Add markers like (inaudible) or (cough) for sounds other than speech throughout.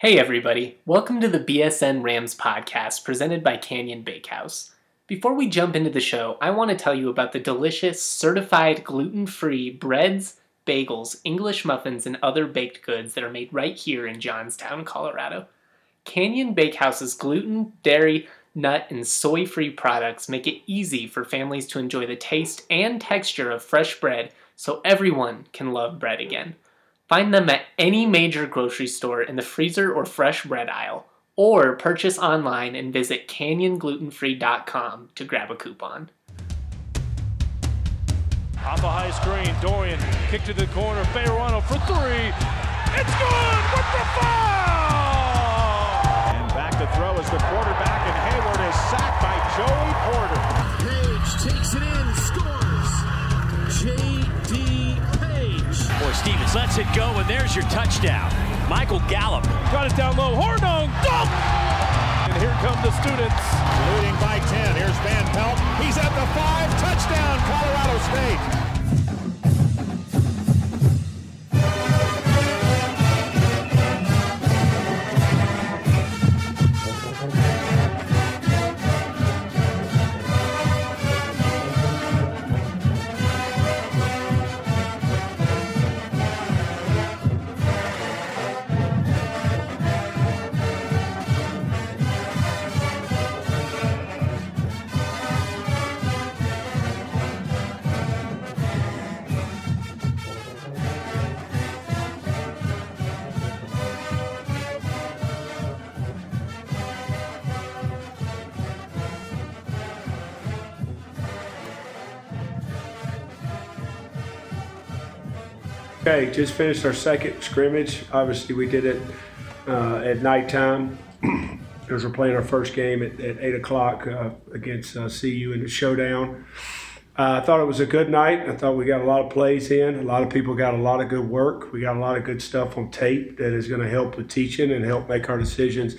Hey, everybody. Welcome to the BSN Rams podcast presented by Canyon Bakehouse. Before we jump into the show, I want to tell you about the delicious, certified gluten free breads, bagels, English muffins, and other baked goods that are made right here in Johnstown, Colorado. Canyon Bakehouse's gluten, dairy, nut, and soy free products make it easy for families to enjoy the taste and texture of fresh bread so everyone can love bread again. Find them at any major grocery store in the freezer or fresh bread aisle, or purchase online and visit canyonglutenfree.com to grab a coupon. Off a high screen, Dorian kick to the corner, Bejarano for three. It's good with the foul! And back to throw as the quarterback, and Hayward is sacked by Joey Porter. Page takes it in, scores. J.D. Page. Boy, Stevens lets it go, and there's your touchdown. Michael Gallup. Got it down low, Hornung, dunk! And here come the students. Leading Okay, just finished our second scrimmage. Obviously, we did it uh, at nighttime (clears throat) because we're playing our first game at, at 8 o'clock uh, against uh, CU in the showdown. Uh, I thought it was a good night. I thought we got a lot of plays in. A lot of people got a lot of good work. We got a lot of good stuff on tape that is going to help with teaching and help make our decisions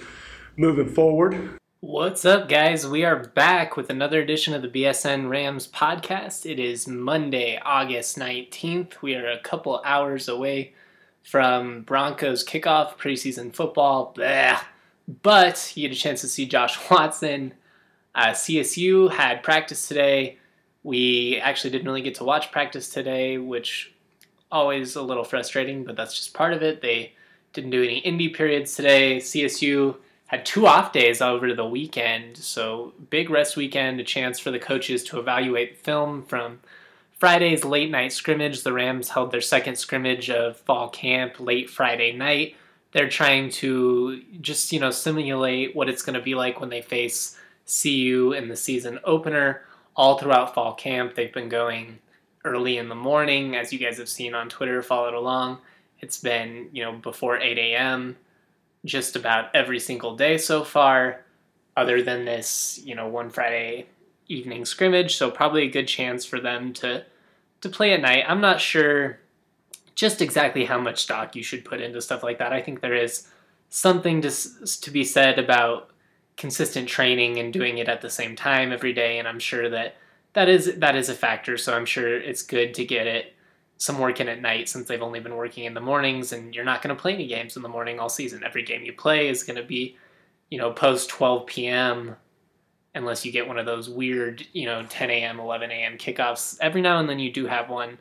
moving forward. What's up, guys? We are back with another edition of the BSN Rams podcast. It is Monday, August 19th. We are a couple hours away from Broncos kickoff preseason football. Blah. But you get a chance to see Josh (laughs) Watson. Uh, CSU had practice today. We actually didn't really get to watch practice today, which always a little frustrating, but that's just part of it. They didn't do any indie periods today. CSU had two off days over the weekend, so big rest weekend, a chance for the coaches to evaluate film from Friday's late night scrimmage. The Rams held their second scrimmage of fall camp late Friday night. They're trying to just, you know, simulate what it's going to be like when they face CU in the season opener. All throughout fall camp, they've been going early in the morning, as you guys have seen on Twitter, followed along. It's been, you know, before 8 a.m just about every single day so far, other than this, you know, one Friday evening scrimmage. So probably a good chance for them to to play at night. I'm not sure just exactly how much stock you should put into stuff like that. I think there is something to to be said about consistent training and doing it at the same time every day, and I'm sure that that is that is a factor. So I'm sure it's good to get it some work in at night since they've only been working in the mornings and you're not going to play any games in the morning all season. Every game you play is going to be, you know, post 12 p.m. unless you get one of those weird, you know, 10 a.m., 11 a.m. kickoffs. Every now and then you do have one.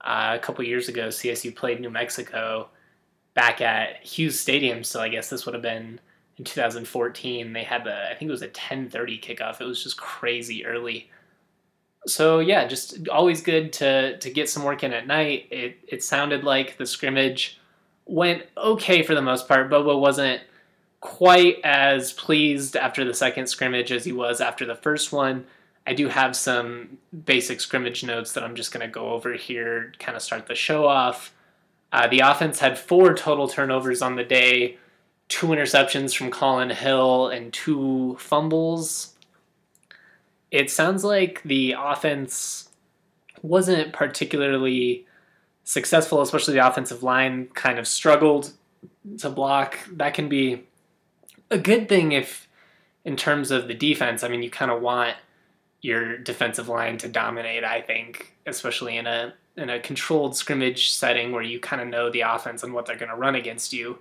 Uh, a couple years ago, CSU played New Mexico back at Hughes Stadium, so I guess this would have been in 2014. They had the, I think it was a 10:30 kickoff. It was just crazy early so yeah, just always good to to get some work in at night. It it sounded like the scrimmage went okay for the most part. Bobo wasn't quite as pleased after the second scrimmage as he was after the first one. I do have some basic scrimmage notes that I'm just going to go over here, kind of start the show off. Uh, the offense had four total turnovers on the day, two interceptions from Collin Hill, and two fumbles it sounds like the offense wasn't particularly successful, especially the offensive line kind of struggled to block. That can be a good thing if, in terms of the defense, I mean, you kind of want your defensive line to dominate, I think, especially in a in a controlled scrimmage setting where you kind of know the offense and what they're going to run against you.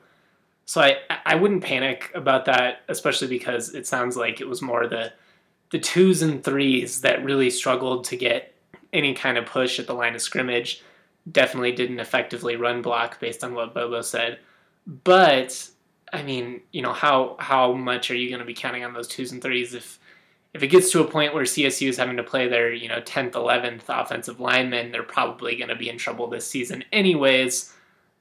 So I I wouldn't panic about that, especially because it sounds like it was more the the twos and threes that really struggled to get any kind of push at the line of scrimmage. Definitely didn't effectively run block based on what Bobo said. But I mean, you know, how how much are you going to be counting on those twos and threes if if it gets to a point where CSU is having to play their, you know, 10th, 11th offensive linemen, they're probably going to be in trouble this season anyways.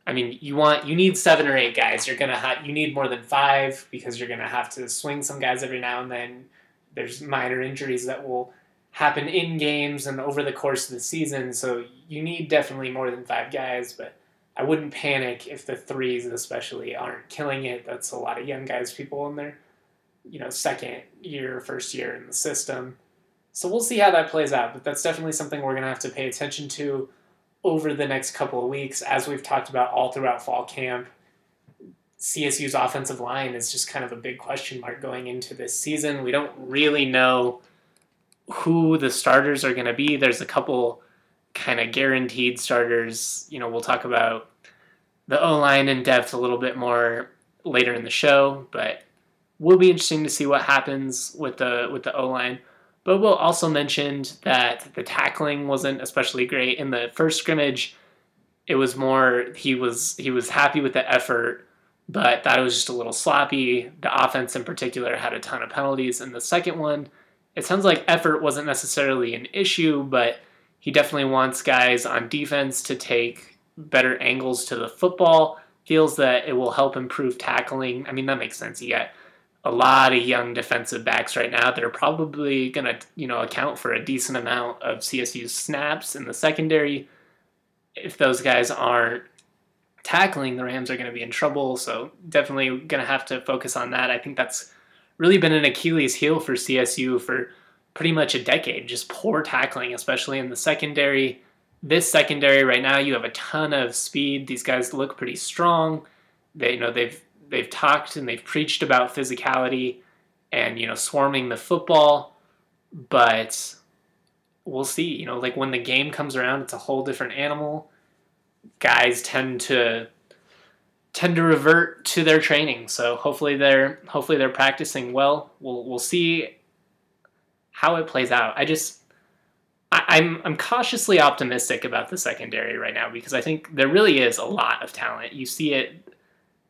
I mean, you want you need seven or eight guys. You're gonna have you need more than five because you're gonna have to swing some guys every now and then. There's minor injuries that will happen in games and over the course of the season, so you need definitely more than five guys. But I wouldn't panic if the threes, especially, aren't killing it. That's a lot of young guys, people in their you know second year, first year in the system. So we'll see how that plays out. But that's definitely something we're gonna have to pay attention to over the next couple of weeks, as we've talked about all throughout fall camp, CSU's offensive line is just kind of a big question mark going into this season. We don't really know who the starters are going to be. There's a couple kind of guaranteed starters. You know, we'll talk about the O line in depth a little bit more later in the show, but will be interesting to see what happens with the with the O line. But we'll also mentioned that the tackling wasn't especially great in the first scrimmage. It was more he was he was happy with the effort, but it was just a little sloppy. The offense in particular had a ton of penalties. In the second one, it sounds like effort wasn't necessarily an issue, but he definitely wants guys on defense to take better angles to the football. Feels that it will help improve tackling. I mean, that makes sense. You got a lot of young defensive backs right now that are probably going to, you know, account for a decent amount of CSU's snaps in the secondary. If those guys aren't tackling, the Rams are going to be in trouble. So definitely going to have to focus on that. I think that's really been an Achilles heel for CSU for pretty much a decade. Just poor tackling, especially in the secondary. This secondary right now, you have a ton of speed. These guys look pretty strong. They, you know, they've they've talked and they've preached about physicality and you know swarming the football, but we'll see. You know, like when the game comes around, it's a whole different animal. Guys tend to tend to revert to their training, so hopefully they're hopefully they're practicing well. We'll we'll see how it plays out. I just I, am I'm cautiously optimistic about the secondary right now because I think there really is a lot of talent. You see it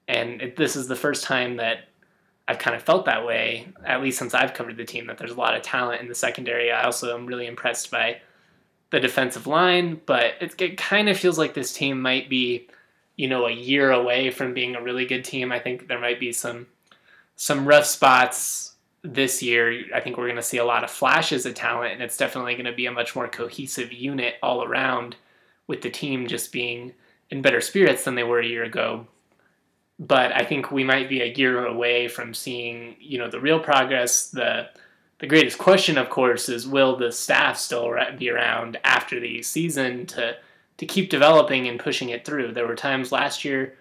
and it, this is the first time that I've kind of felt that way, at least since I've covered the team, that there's a lot of talent in the secondary. I also am really impressed by the defensive line, but it, it kind of feels like this team might be, you know, a year away from being a really good team. I think there might be some some rough spots this year. I think we're going to see a lot of flashes of talent, and it's definitely going to be a much more cohesive unit all around, with the team just being in better spirits than they were a year ago but I think we might be a year away from seeing, you know, the real progress. The the greatest question, of course, is will the staff still be around after the season to to keep developing and pushing it through? There were times last year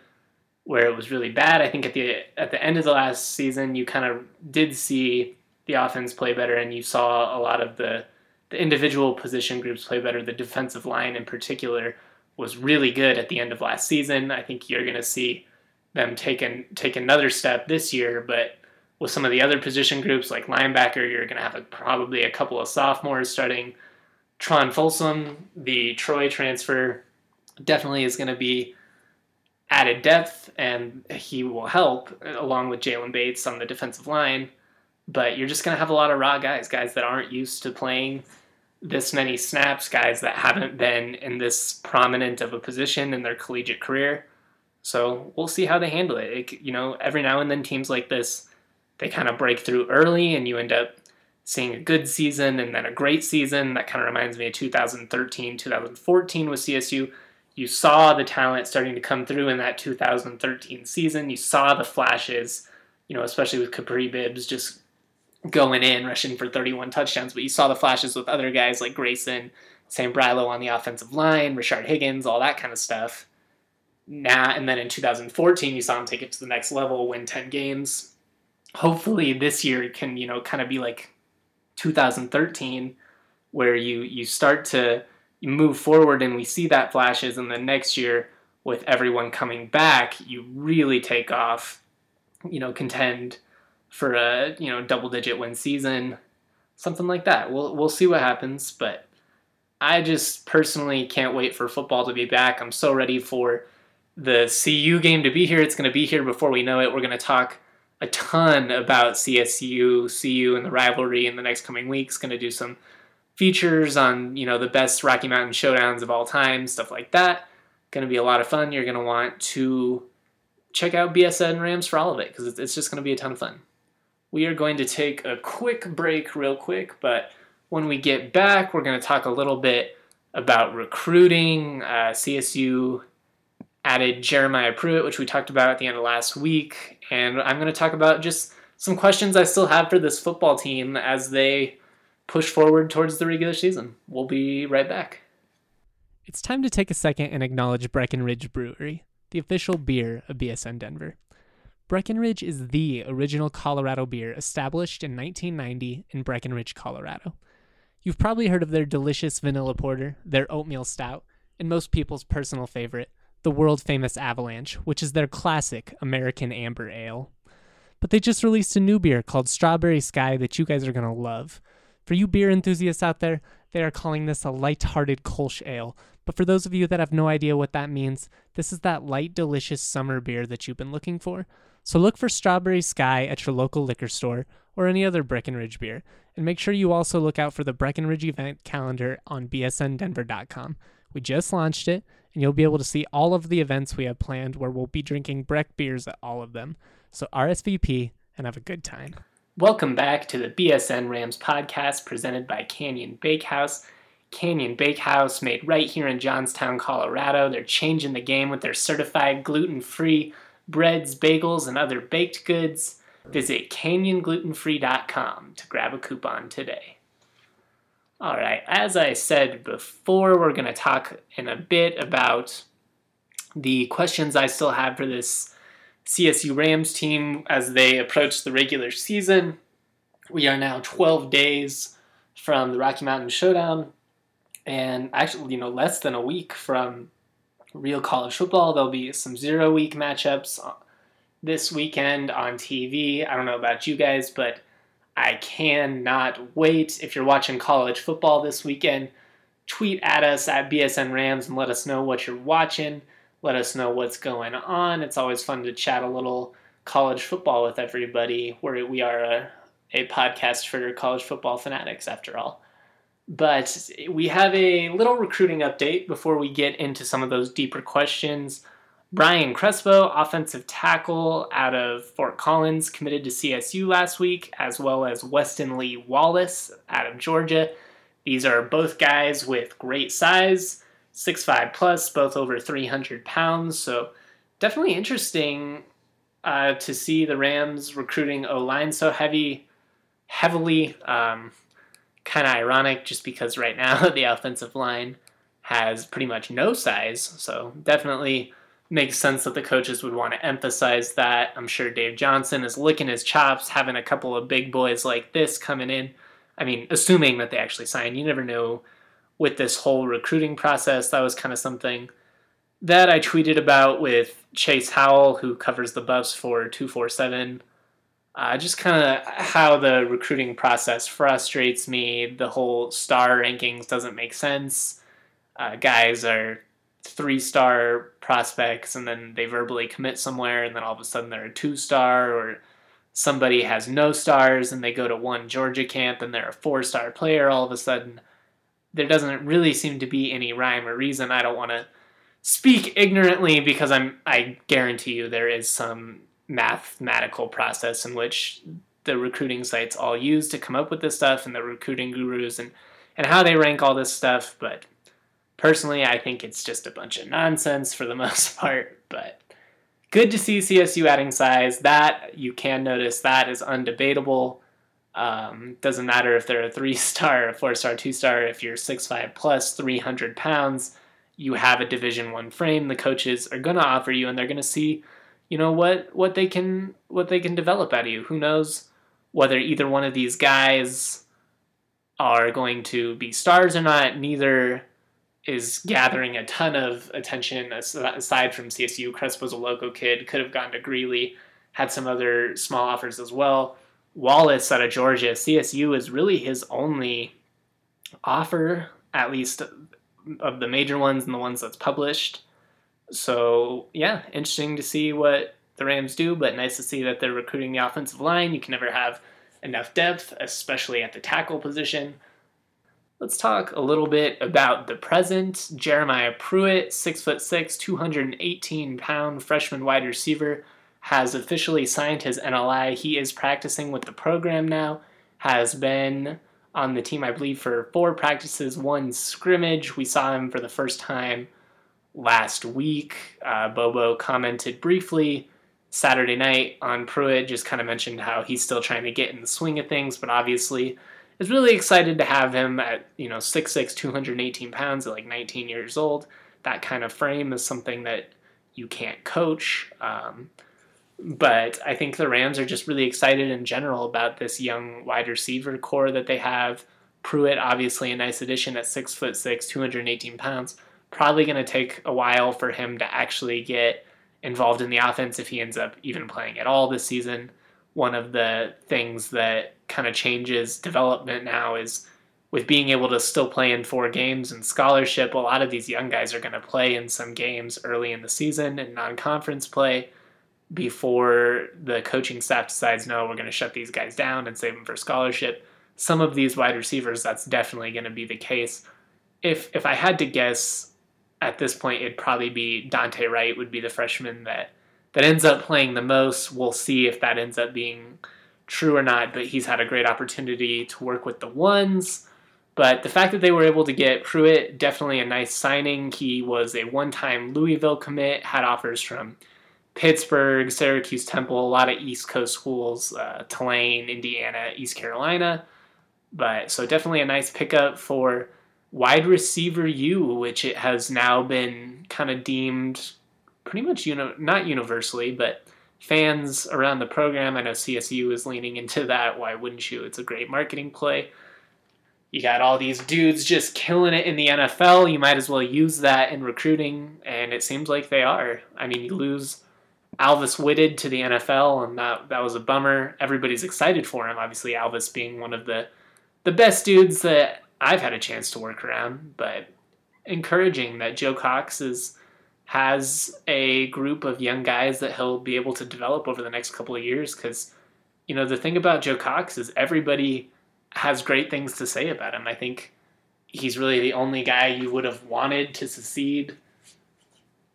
where it was really bad. I think at the at the end of the last season, you kind of did see the offense play better, and you saw a lot of the the individual position groups play better. The defensive line, in particular, was really good at the end of last season. I think you're going to see them take an, take another step this year, but with some of the other position groups like linebacker, you're going to have a, probably a couple of sophomores starting. Tron Folsom, the Troy transfer, definitely is going to be added depth, and he will help along with Jalen Bates on the defensive line. But you're just going to have a lot of raw guys, guys that aren't used to playing this many snaps, guys that haven't been in this prominent of a position in their collegiate career. So we'll see how they handle it. it. You know, every now and then teams like this, they kind of break through early, and you end up seeing a good season and then a great season. That kind of reminds me of 2013, 2014 with CSU. You saw the talent starting to come through in that 2013 season. You saw the flashes, you know, especially with Kapri Bibbs just going in, rushing for 31 touchdowns. But you saw the flashes with other guys like Grayson, Sam Brilo on the offensive line, Rashard Higgins, all that kind of stuff now and then in 2014 you saw him take it to the next level win 10 games hopefully this year can you know kind of be like 2013 where you you start to move forward and we see that flashes and then next year with everyone coming back you really take off you know, contend for a you know double digit win season, something like that. We'll we'll see what happens, but I just personally can't wait for football to be back. I'm so ready for the CU game to be here. It's going to be here before we know it. We're going to talk a ton about CSU, CU, and the rivalry in the next coming weeks. Going to do some features on you know the best Rocky Mountain showdowns of all time, stuff like that. Going to be a lot of fun. You're going to want to check out BSN Rams for all of it because it's just going to be a ton of fun. We are going to take a quick break, real quick, but when we get back, we're going to talk a little bit about recruiting. Uh, CSU added Jeremiah Pruitt, which we talked about at the end of last week, and I'm going to talk about just some questions I still have for this football team as they push forward towards the regular season. We'll be right back. It's time to take a second and acknowledge Breckenridge Brewery, the official beer of BSN Denver. Breckenridge is the original Colorado beer established in 1990 in Breckenridge, Colorado. You've probably heard of their delicious vanilla porter, their oatmeal stout, and most people's personal favorite, the world famous Avalanche, which is their classic American amber ale. But they just released a new beer called Strawberry Sky that you guys are going to love. For you beer enthusiasts out there, they are calling this a light-hearted Kolsch ale. But for those of you that have no idea what that means, this is that light, delicious summer beer that you've been looking for. So look for Strawberry Sky at your local liquor store or any other Breckenridge beer, and make sure you also look out for the Breckenridge event calendar on bsndenver.com. We just launched it, and you'll be able to see all of the events we have planned where we'll be drinking Breck beers at all of them. So RSVP and have a good time. Welcome back to the BSN Rams podcast presented by Canyon Bakehouse. Canyon Bakehouse, made right here in Johnstown, Colorado. They're changing the game with their certified gluten free breads, bagels, and other baked goods. Visit canyonglutenfree.com to grab a coupon today. All right, as I said before, we're going to talk in a bit about the questions I still have for this CSU Rams team as they approach the regular season. We are now 12 days from the Rocky Mountain Showdown, and actually, you know, less than a week from real college football. There'll be some zero week matchups uh, this weekend on TV. I don't know about you guys, but I cannot wait. If you're watching college football this weekend, tweet at us at BSN Rams and let us know what you're watching. Let us know what's going on. It's always fun to chat a little college football with everybody. Where we are a, a podcast for college football fanatics, after all. But we have a little recruiting update before we get into some of those deeper questions. Brian Crespo, offensive tackle out of Fort Collins, committed to CSU last week, as well as Weston Lee Wallace out of Georgia. These are both guys with great size, 6'5 plus, both over 300 pounds. So definitely interesting uh, to see the Rams recruiting O line so heavy, heavily. Um, kind of ironic just because right now (laughs) the offensive line has pretty much no size. So definitely makes sense that the coaches would want to emphasize that. I'm sure Dave Johnson is licking his chops, having a couple of big boys like this coming in. I mean, assuming that they actually sign. You never know with this whole recruiting process. That was kind of something that I tweeted about with Chase Howell, who covers the Buffs for 247 uh, just kind of how the recruiting process frustrates me. The whole star rankings doesn't make sense. Uh, guys are three star prospects and then they verbally commit somewhere and then all of a sudden they're a two star or somebody has no stars and they go to one Georgia camp and they're a four star player all of a sudden. There doesn't really seem to be any rhyme or reason. I don't want to speak ignorantly because I'm I guarantee you there is some mathematical process in which the recruiting sites all use to come up with this stuff and the recruiting gurus and, and how they rank all this stuff. But personally, I think it's just a bunch of nonsense for the (laughs) most part. But good to see CSU adding size. That you can notice that is undebatable. Um, doesn't matter if they're a three star, a four star, two star. If you're six five plus, three hundred pounds, you have a Division One frame. The coaches are going to offer you, and they're going to see you know what what they can what they can develop out of you. Who knows whether either one of these guys are going to be stars or not. Neither is gathering a ton of attention aside from CSU. Crespo's a local kid, could have gone to Greeley, had some other small offers as well. Wallace out of Georgia, CSU is really his only offer, at least of the major ones and the ones that's published. So, yeah, interesting to see what the Rams do, but nice to see that they're recruiting the offensive line. You can never have enough depth, especially at the tackle position. Let's talk a little bit about the present. Jeremiah Pruitt, six foot six, 218 pound freshman wide receiver, has officially signed his NLI. He is practicing with the program now, has been on the team, I believe, for four practices, one scrimmage. We saw him for the first time last week. Uh, Bobo commented briefly Saturday night on Pruitt, just kind of mentioned how he's still trying to get in the swing of things, but obviously is really excited to have him at, you know, 6'6, 218 pounds at like 19 years old. That kind of frame is something that you can't coach. Um, but I think the Rams are just really excited in general about this young wide receiver core that they have. Pruitt, obviously, a nice addition at six foot six, 218 pounds. Probably going to take a while for him to actually get involved in the offense if he ends up even playing at all this season. One of the things that kind of changes development now is with being able to still play in four games and scholarship, a lot of these young guys are going to play in some games early in the season and non conference play before the coaching staff decides, no, we're going to shut these guys down and save them for scholarship. Some of these wide receivers, that's definitely going to be the case. If if I had to guess, at this point, it'd probably be Dante Wright would be the freshman that that ends up playing the most. We'll see if that ends up being true or not, but he's had a great opportunity to work with the ones. But the fact that they were able to get Pruitt, definitely a nice signing. He was a one time Louisville commit, had offers from Pittsburgh, Syracuse Temple, a lot of East Coast schools, uh, Tulane, Indiana, East Carolina. But so definitely a nice pickup for wide receiver U, which it has now been kind of deemed pretty much uni- not universally, but fans around the program. I know CSU is leaning into that. Why wouldn't you? It's a great marketing play. You got all these dudes just killing it in the NFL. You might as well use that in recruiting, and it seems like they are. I mean, you lose Alvis Whitted to the NFL, and that that was a bummer. Everybody's excited for him. Obviously, Alvis being one of the the best dudes that I've had a chance to work around, but encouraging that Joe Cox is has a group of young guys that he'll be able to develop over the next couple of years. Because you know the thing about Joe Cox is everybody has great things to say about him. I think he's really the only guy you would have wanted to succeed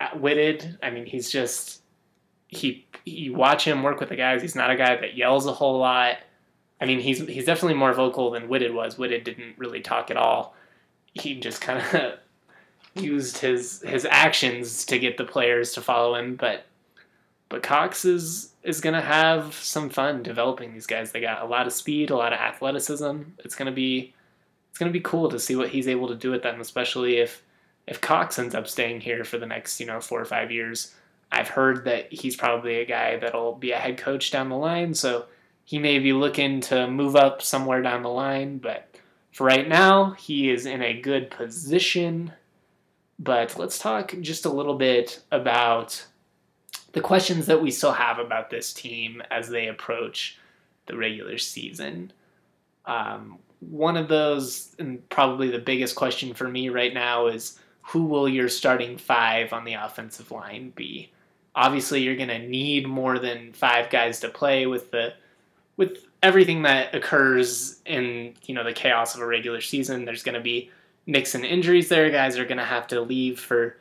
at Whitted. I mean, he's just he you watch him work with the guys. He's not a guy that yells a whole lot. I mean, he's he's definitely more vocal than Whitted was. Whitted didn't really talk at all. He just kind of (laughs) used his his actions to get the players to follow him. But but Cox is is gonna have some fun developing these guys. They got a lot of speed, a lot of athleticism. It's gonna be it's gonna be cool to see what he's able to do with them, especially if if Cox ends up staying here for the next you know four or five years I've heard that he's probably a guy that'll be a head coach down the line, so he may be looking to move up somewhere down the line, but for right now, he is in a good position. But let's talk just a little bit about the questions that we still have about this team as they approach the regular season. Um, one of those, and probably the biggest question for me right now, is who will your starting five on the offensive line be? obviously you're going to need more than five guys to play with the with everything that occurs in you know the chaos of a regular season. There's going to be and injuries there. Guys are going to have to leave for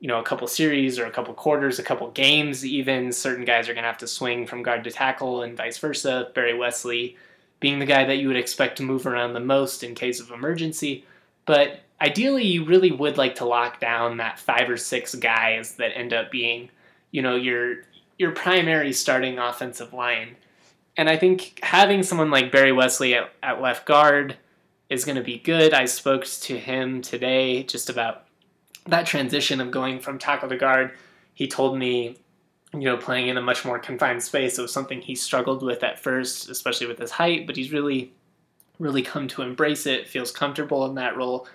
you know a couple series or a couple quarters, a couple games. Even certain guys are going to have to swing from guard to tackle and vice versa. Barry Wesley being the guy that you would expect to move around the most in case of emergency, but ideally you really would like to lock down that five or six guys that end up being you know your your primary starting offensive line. And I think having someone like Barry Wesley at, at left guard is going to be good. I spoke to him today just about that transition of going from tackle to guard. He told me, you know, playing in a much more confined space. It was something he struggled with at first, especially with his height, but he's really, really come to embrace it, feels comfortable in that role,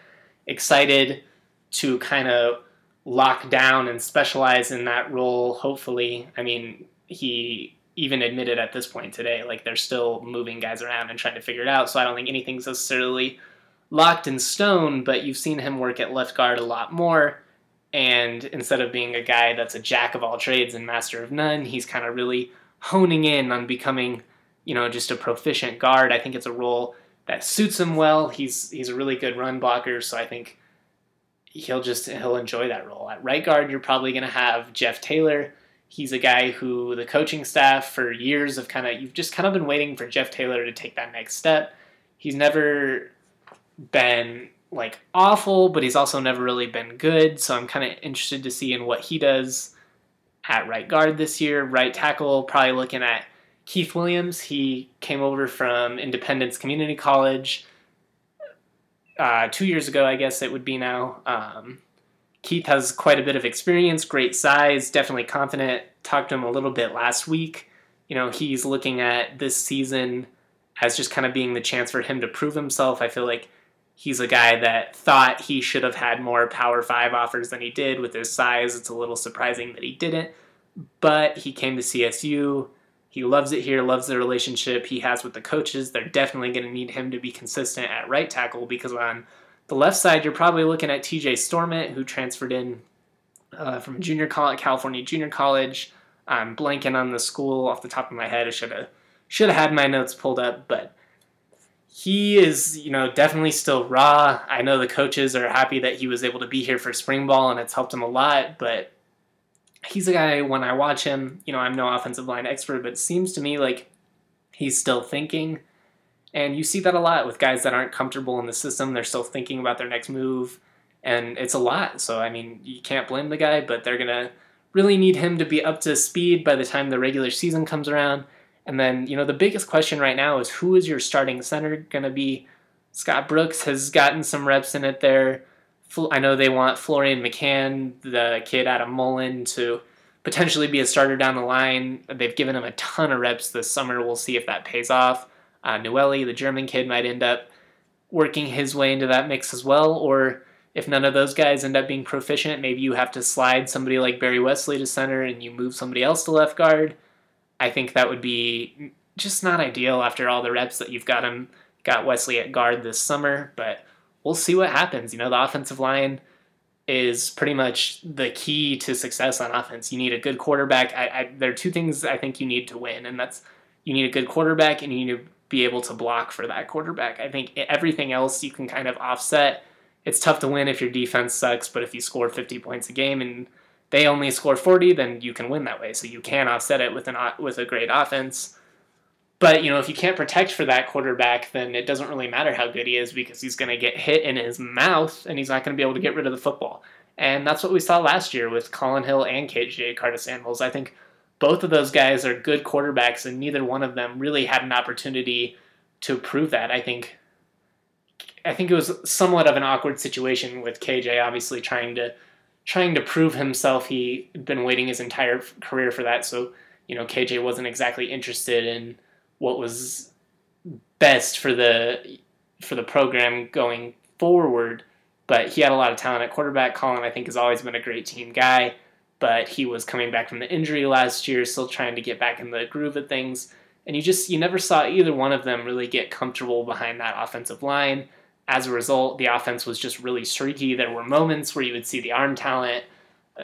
excited to kind of lock down and specialize in that role. Hopefully, I mean he even admitted at this point today. Like they're still moving guys around and trying to figure it out. So I don't think anything's necessarily locked in stone, but you've seen him work at left guard a lot more. And instead of being a guy that's a jack of all trades and master of none, he's kind of really honing in on becoming, you know, just a proficient guard. I think it's a role that suits him well. He's he's a really good run blocker, so I think he'll just he'll enjoy that role. At right guard, you're probably going to have Jeff Taylor. He's a guy who the coaching staff for years have kind of you've just kind of been waiting for Jeff Taylor to take that next step. He's never been like awful, but he's also never really been good. So I'm kind of interested to see in what he does at right guard this year. Right tackle, probably looking at Keith Williams. He came over from Independence Community College uh, two years ago, I guess it would be now. Um, Keith has quite a bit of experience, great size, definitely confident. Talked to him a little bit last week. You know, he's looking at this season as just kind of being the chance for him to prove himself. I feel like he's a guy that thought he should have had more Power Five offers than he did with his size. It's a little surprising that he didn't, but he came to CSU. He loves it here, loves the relationship he has with the coaches. They're definitely going to need him to be consistent at right tackle because on the left side, you're probably looking at TJ Stormont, who transferred in uh, from junior college, California Junior College. I'm blanking on the school off the top of my head. I should have should have had my notes pulled up, but he is, you know, definitely still raw. I know the coaches are happy that he was able to be here for spring ball and it's helped him a lot, but he's a guy when I watch him, you know, I'm no offensive line expert, but it seems to me like he's still thinking. And you see that a lot with guys that aren't comfortable in the system. They're still thinking about their next move. And it's a lot. So, I mean, you can't blame the guy, but they're going to really need him to be up to speed by the time the regular season comes around. And then, you know, the biggest question right now is who is your starting center going to be? Scott Brooks has gotten some reps in it there. I know they want Florian McCann, the kid out of Mullen, to potentially be a starter down the line. They've given him a ton of reps this summer. We'll see if that pays off. Uh, the German kid, might end up working his way into that mix as well. Or if none of those guys end up being proficient, maybe you have to slide somebody like Barry Wesley to center and you move somebody else to left guard. I think that would be just not ideal after all the reps that you've got him got Wesley at guard this summer, but we'll see what happens. You know, the offensive line is pretty much the key to success on offense. You need a good quarterback. I, I, there are two things I think you need to win, and that's you need a good quarterback and you need be able to block for that quarterback. I think everything else you can kind of offset. It's tough to win if your defense sucks, but if you score 50 points a game and they only score 40, then you can win that way. So you can offset it with an with a great offense. But you know, if you can't protect for that quarterback, then it doesn't really matter how good he is because he's going to get hit in his mouth and he's not going to be able to get rid of the football. And that's what we saw last year with Collin Hill and KJ Carta-Samuels. I think both of those guys are good quarterbacks, and neither one of them really had an opportunity to prove that. I think I think it was somewhat of an awkward situation with KJ obviously trying to trying to prove himself. He had been waiting his entire career for that, so you know KJ wasn't exactly interested in what was best for the for the program going forward. But he had a lot of talent at quarterback. Collin, I think, has always been a great team guy, but he was coming back from the injury last year, still trying to get back in the groove of things. And you just you never saw either one of them really get comfortable behind that offensive line as a result, the offense was just really streaky. There were moments where you would see the arm talent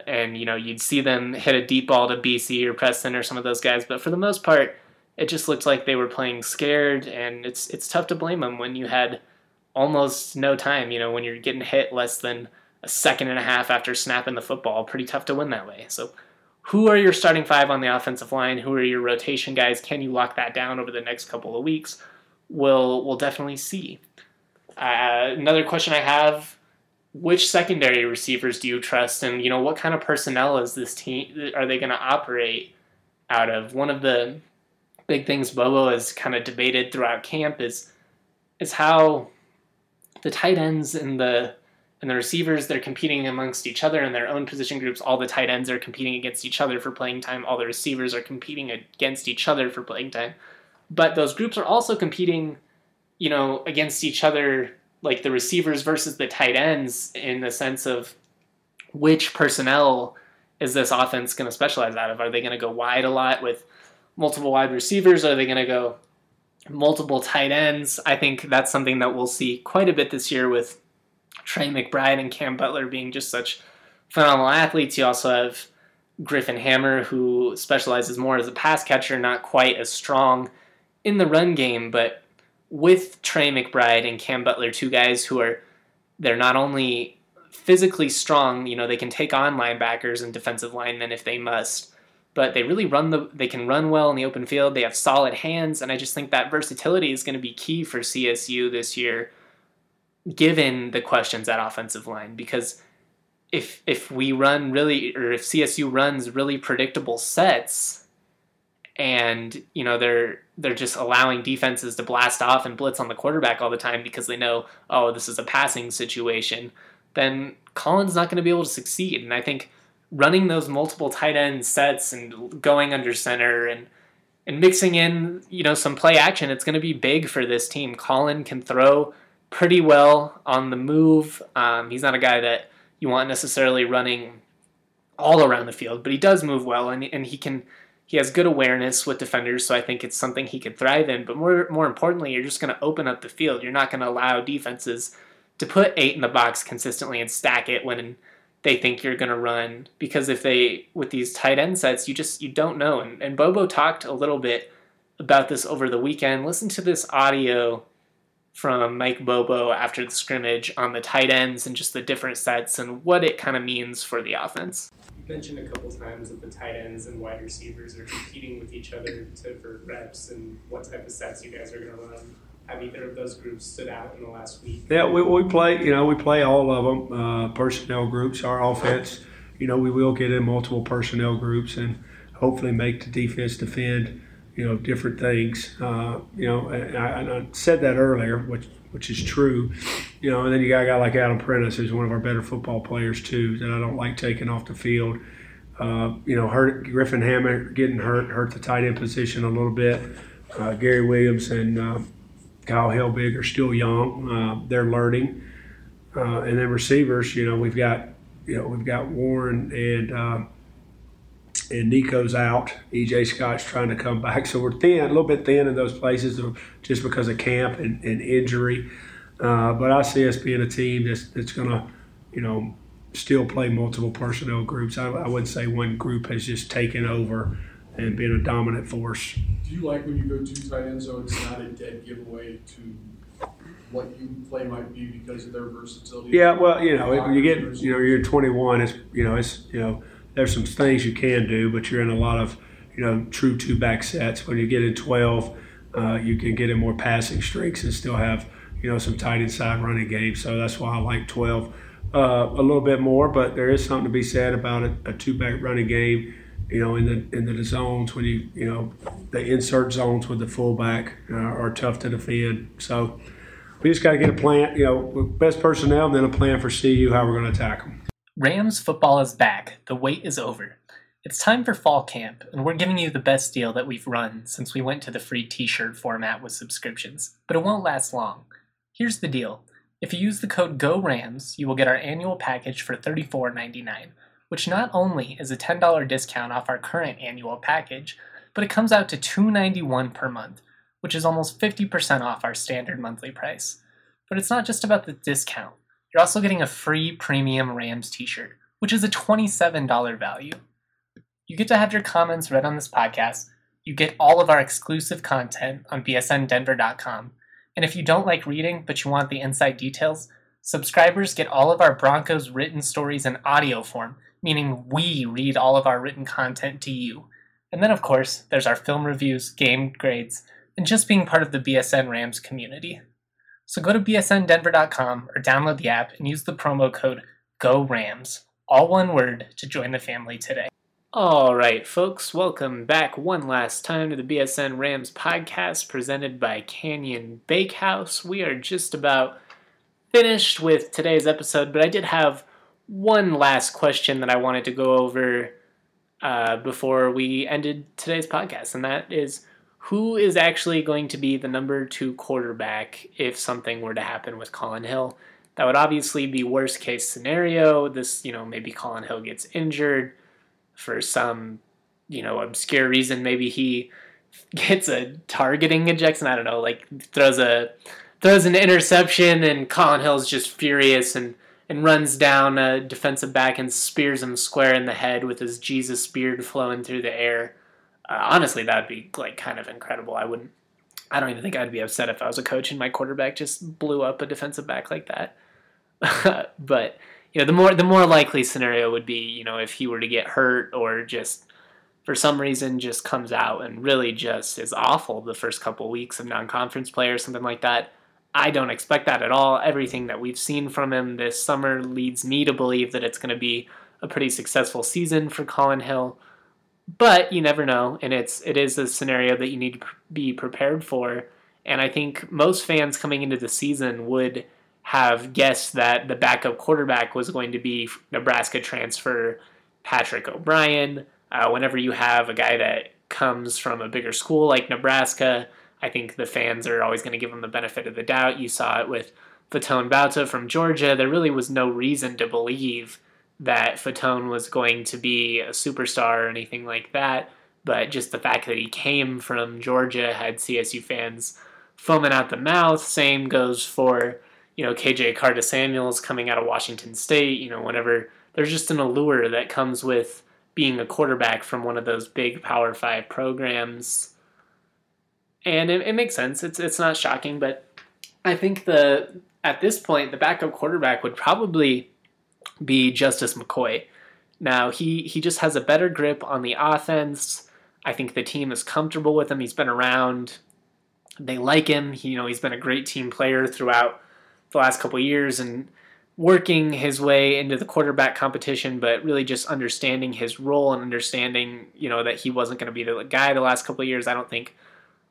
and you know you'd see them hit a deep ball to BC or Preston or some of those guys, but for the most part, it just looked like they were playing scared, and it's it's tough to blame them when you had almost no time. You know, when you're getting hit less than a second and a half after snapping the football, pretty tough to win that way. So, who are your starting five on the offensive line? Who are your rotation guys? Can you lock that down over the next couple of weeks? We'll we'll definitely see. Uh, another question I have: Which secondary receivers do you trust, and you know what kind of personnel is this team? Are they going to operate out of? One of the big things Bobo has kind of debated throughout camp is is how the tight ends and the and the receivers they're competing amongst each other in their own position groups. All the tight ends are competing against each other for playing time. All the receivers are competing against each other for playing time. But those groups are also competing you know, against each other, like the receivers versus the tight ends, in the sense of which personnel is this offense going to specialize out of? Are they going to go wide a lot with multiple wide receivers? Are they going to go multiple tight ends? I think that's something that we'll see quite a bit this year with Trey McBride and Cam Butler being just such phenomenal athletes. You also have Griffin Hammer, who specializes more as a pass catcher, not quite as strong in the run game, but with Trey McBride and Cam Butler, two guys who are they're not only physically strong, you know, they can take on linebackers and defensive linemen if they must, but they really run the they can run well in the open field. They have solid hands, and I just think that versatility is going to be key for CSU this year, given the questions at offensive line. Because if if we run really, or if CSU runs really predictable sets, and you know they're they're just allowing defenses to blast off and blitz on the quarterback all the time because they know oh this is a passing situation, then Collins not going to be able to succeed. And I think running those multiple tight end sets and going under center and and mixing in, you know, some play action, it's going to be big for this team. Collin can throw pretty well on the move. Um, he's not a guy that you want necessarily running all around the field, but he does move well and, and he can he has good awareness with defenders, so I think it's something he could thrive in. But more more importantly, you're just going to open up the field. You're not going to allow defenses to put eight in the box consistently and stack it when they think you're going to run because if they with these tight end sets you just you don't know and, and bobo talked a little bit about this over the weekend listen to this audio from mike bobo after the scrimmage on the tight ends and just the different sets and what it kind of means for the offense you mentioned a couple times that the tight ends and wide receivers are competing with each other to, for reps and what type of sets you guys are going to run have either of those groups stood out in the last week? Yeah, we, we play. You know, we play all of them. Uh, personnel groups. Our offense. You know, we will get in multiple personnel groups and hopefully make the defense defend. You know, different things. Uh, you know, and I, and I, said that earlier, which which is true. You know, and then you got a guy like Adam Prentice, who's one of our better football players too, that I don't like taking off the field. Uh, you know, hurt Griffin Hammer getting hurt, hurt the tight end position a little bit. Uh, Gary Williams and uh, Kyle Helbig are still young. Uh, they're learning. Uh, and then receivers, you know, we've got, you know, we've got Warren and and Nico's out. EJ Scott's trying to come back, (laughs) so we're thin, a little bit thin in those places, just because of camp and, and injury. Uh, but I see us being a team that's that's going to, you know, still play multiple personnel groups. I, I wouldn't say one group has just taken over and been a dominant force. Do you like when you go two tight ends so it's not a dead giveaway to what you play might be because of their versatility? Yeah, well, you know, you get, you know, you're 21, it's, you know, it's, you know, there's some things you can do, but you're in a lot of, you know, true two back sets. When you get in 12, uh, you can get in more passing streaks and still have, you know, some tight inside running game. So that's why I like 12 uh, a little bit more, but there is something to be said about a, a two back running game you know, in the in the zones when you you know the insert zones with the fullback uh, are tough to defend. So we just got to get a plan, you know, best personnel, and then a plan for CU how we're going to attack them. Rams football is back. The wait is over. It's time for fall camp, and we're giving you the best deal that we've run since we went to the free t-shirt format with subscriptions. But it won't last long. Here's the deal. If you use the code GORAMS, you will get our annual package for $34.99 which not only is a $10 discount off our current annual package, but it comes out to 291 per month, which is almost 50% off our standard monthly price. But it's not just about the discount. You're also getting a free premium Rams t-shirt, which is a $27 value. You get to have your comments read on this podcast. You get all of our exclusive content on bsndenver.com. And if you don't like reading but you want the inside details, subscribers get all of our Broncos written stories in audio form meaning we read all of our written content to you. And then, of course, there's our film reviews, game grades, and just being part of the BSN Rams community. So go to bsndenver.com or download the app and use the promo code GORAMS, all one word, to join the family today. All right, folks, welcome back one last time to the BSN Rams podcast presented by Canyon Bakehouse. We are just about finished with today's episode, but I did have one last question that I wanted to go over uh, before we ended today's podcast, and that is who is actually going to be the number two quarterback if something were to happen with Collin Hill? That would obviously be worst case scenario. This, you know, maybe Collin Hill gets injured for some, you know, obscure reason. Maybe he (laughs) gets a targeting ejection. I don't know, like throws a throws an interception, and Collin Hill's just furious and and runs down a defensive back and spears him square in the head with his Jesus beard flowing through the air. Uh, honestly, that would be like kind of incredible. I wouldn't. I don't even think I'd be upset if I was a coach and my quarterback just blew up a defensive back like that. (laughs) but you know, the more the more likely scenario would be, you know, if he were to get hurt or just for some reason just comes out and really just is awful the first couple weeks of non-conference play or something like that. I don't expect that at all. Everything that we've seen from him this summer leads me to believe that it's going to be a pretty successful season for Collin Hill. But you never know, and it's it is a scenario that you need to be prepared for. And I think most fans coming into the season would have guessed that the backup quarterback was going to be Nebraska transfer Patrick O'Brien. Uh, whenever you have a guy that comes from a bigger school like Nebraska, I think the fans are always going to give him the benefit of the doubt. You saw it with Faton Bauta from Georgia. There really was no reason to believe that Faton was going to be a superstar or anything like that. But just the fact that he came from Georgia had CSU fans foaming out the mouth. Same goes for, you know, KJ Carta Samuels coming out of Washington State. You know, whenever there's just an allure that comes with being a quarterback from one of those big Power Five programs and it, it makes sense. It's it's not shocking, but I think the at this point the backup quarterback would probably be Justice McCoy. Now he he just has a better grip on the offense. I think the team is comfortable with him. He's been around. They like him. He, you know, he's been a great team player throughout the last couple years and working his way into the quarterback competition, but really just understanding his role and understanding, you know, that he wasn't going to be the guy the last couple years. I don't think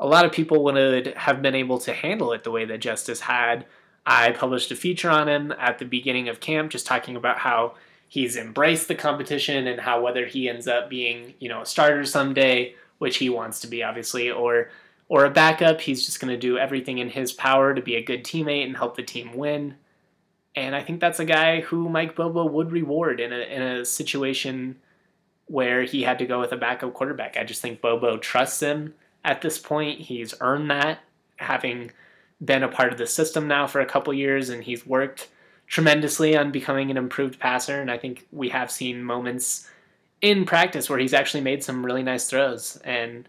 a lot of people would have been able to handle it the way that Justice had. I published a feature on him at the beginning of camp, just talking about how he's embraced the competition and how whether he ends up being, you know, a starter someday, which he wants to be, obviously, or or a backup, he's just going to do everything in his power to be a good teammate and help the team win. And I think that's a guy who Mike Bobo would reward in a in a situation where he had to go with a backup quarterback. I just think Bobo trusts him at this point. He's earned that, having been a part of the system now for a couple years, and he's worked tremendously on becoming an improved passer. And I think we have seen moments in practice where he's actually made some really nice throws. And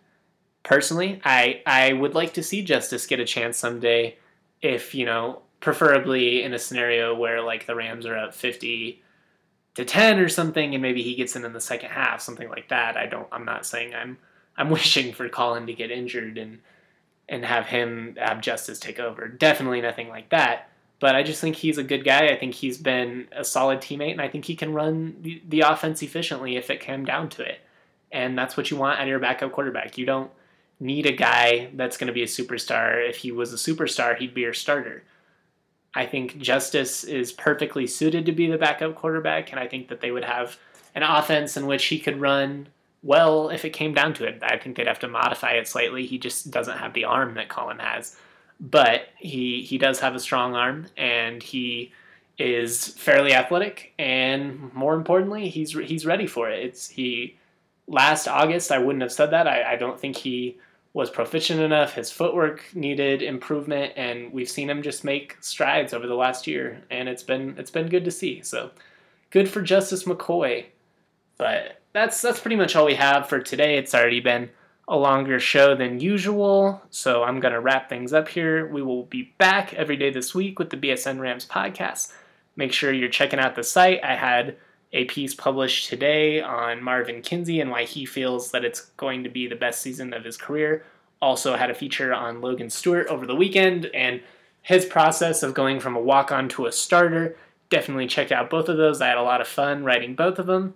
personally, I I would like to see Justice get a chance someday, if you know, preferably in a scenario where like the Rams are up fifty to 10 or something and maybe he gets in in the second half something like that i don't i'm not saying i'm I'm (laughs) wishing for Collin to get injured and and have him have Justice take over. Definitely nothing like that. But I just think he's a good guy. I think he's been a solid teammate, and I think he can run the, the offense efficiently if it came down to it. And that's what you want out of your backup quarterback. You don't need a guy that's going to be a superstar. If he was a superstar, he'd be your starter. I think Justice is perfectly suited to be the backup quarterback, and I think that they would have an offense in which he could run well if it came down to it. I think they'd have to modify it slightly. He just doesn't have the arm that Collin has. But he he does have a strong arm and he is fairly athletic and more importantly, he's he's ready for it. It's he last August I wouldn't have said that. I, I don't think he was proficient enough. His footwork needed improvement, and we've seen him just make strides over the last year, and it's been it's been good to see. So, good for Justice McCoy. But that's that's pretty much all we have for today. It's already been a longer show than usual, so I'm gonna wrap things up here. We will be back every day this week with the BSN Rams podcast. Make sure you're checking out the site. I had a piece published today on Marvin Kinsey and why he feels that it's going to be the best season of his career. Also had a feature on Logan Stewart over the weekend and his process of going from a walk on to a starter. Definitely check out both of those. I had a lot of fun writing both of them.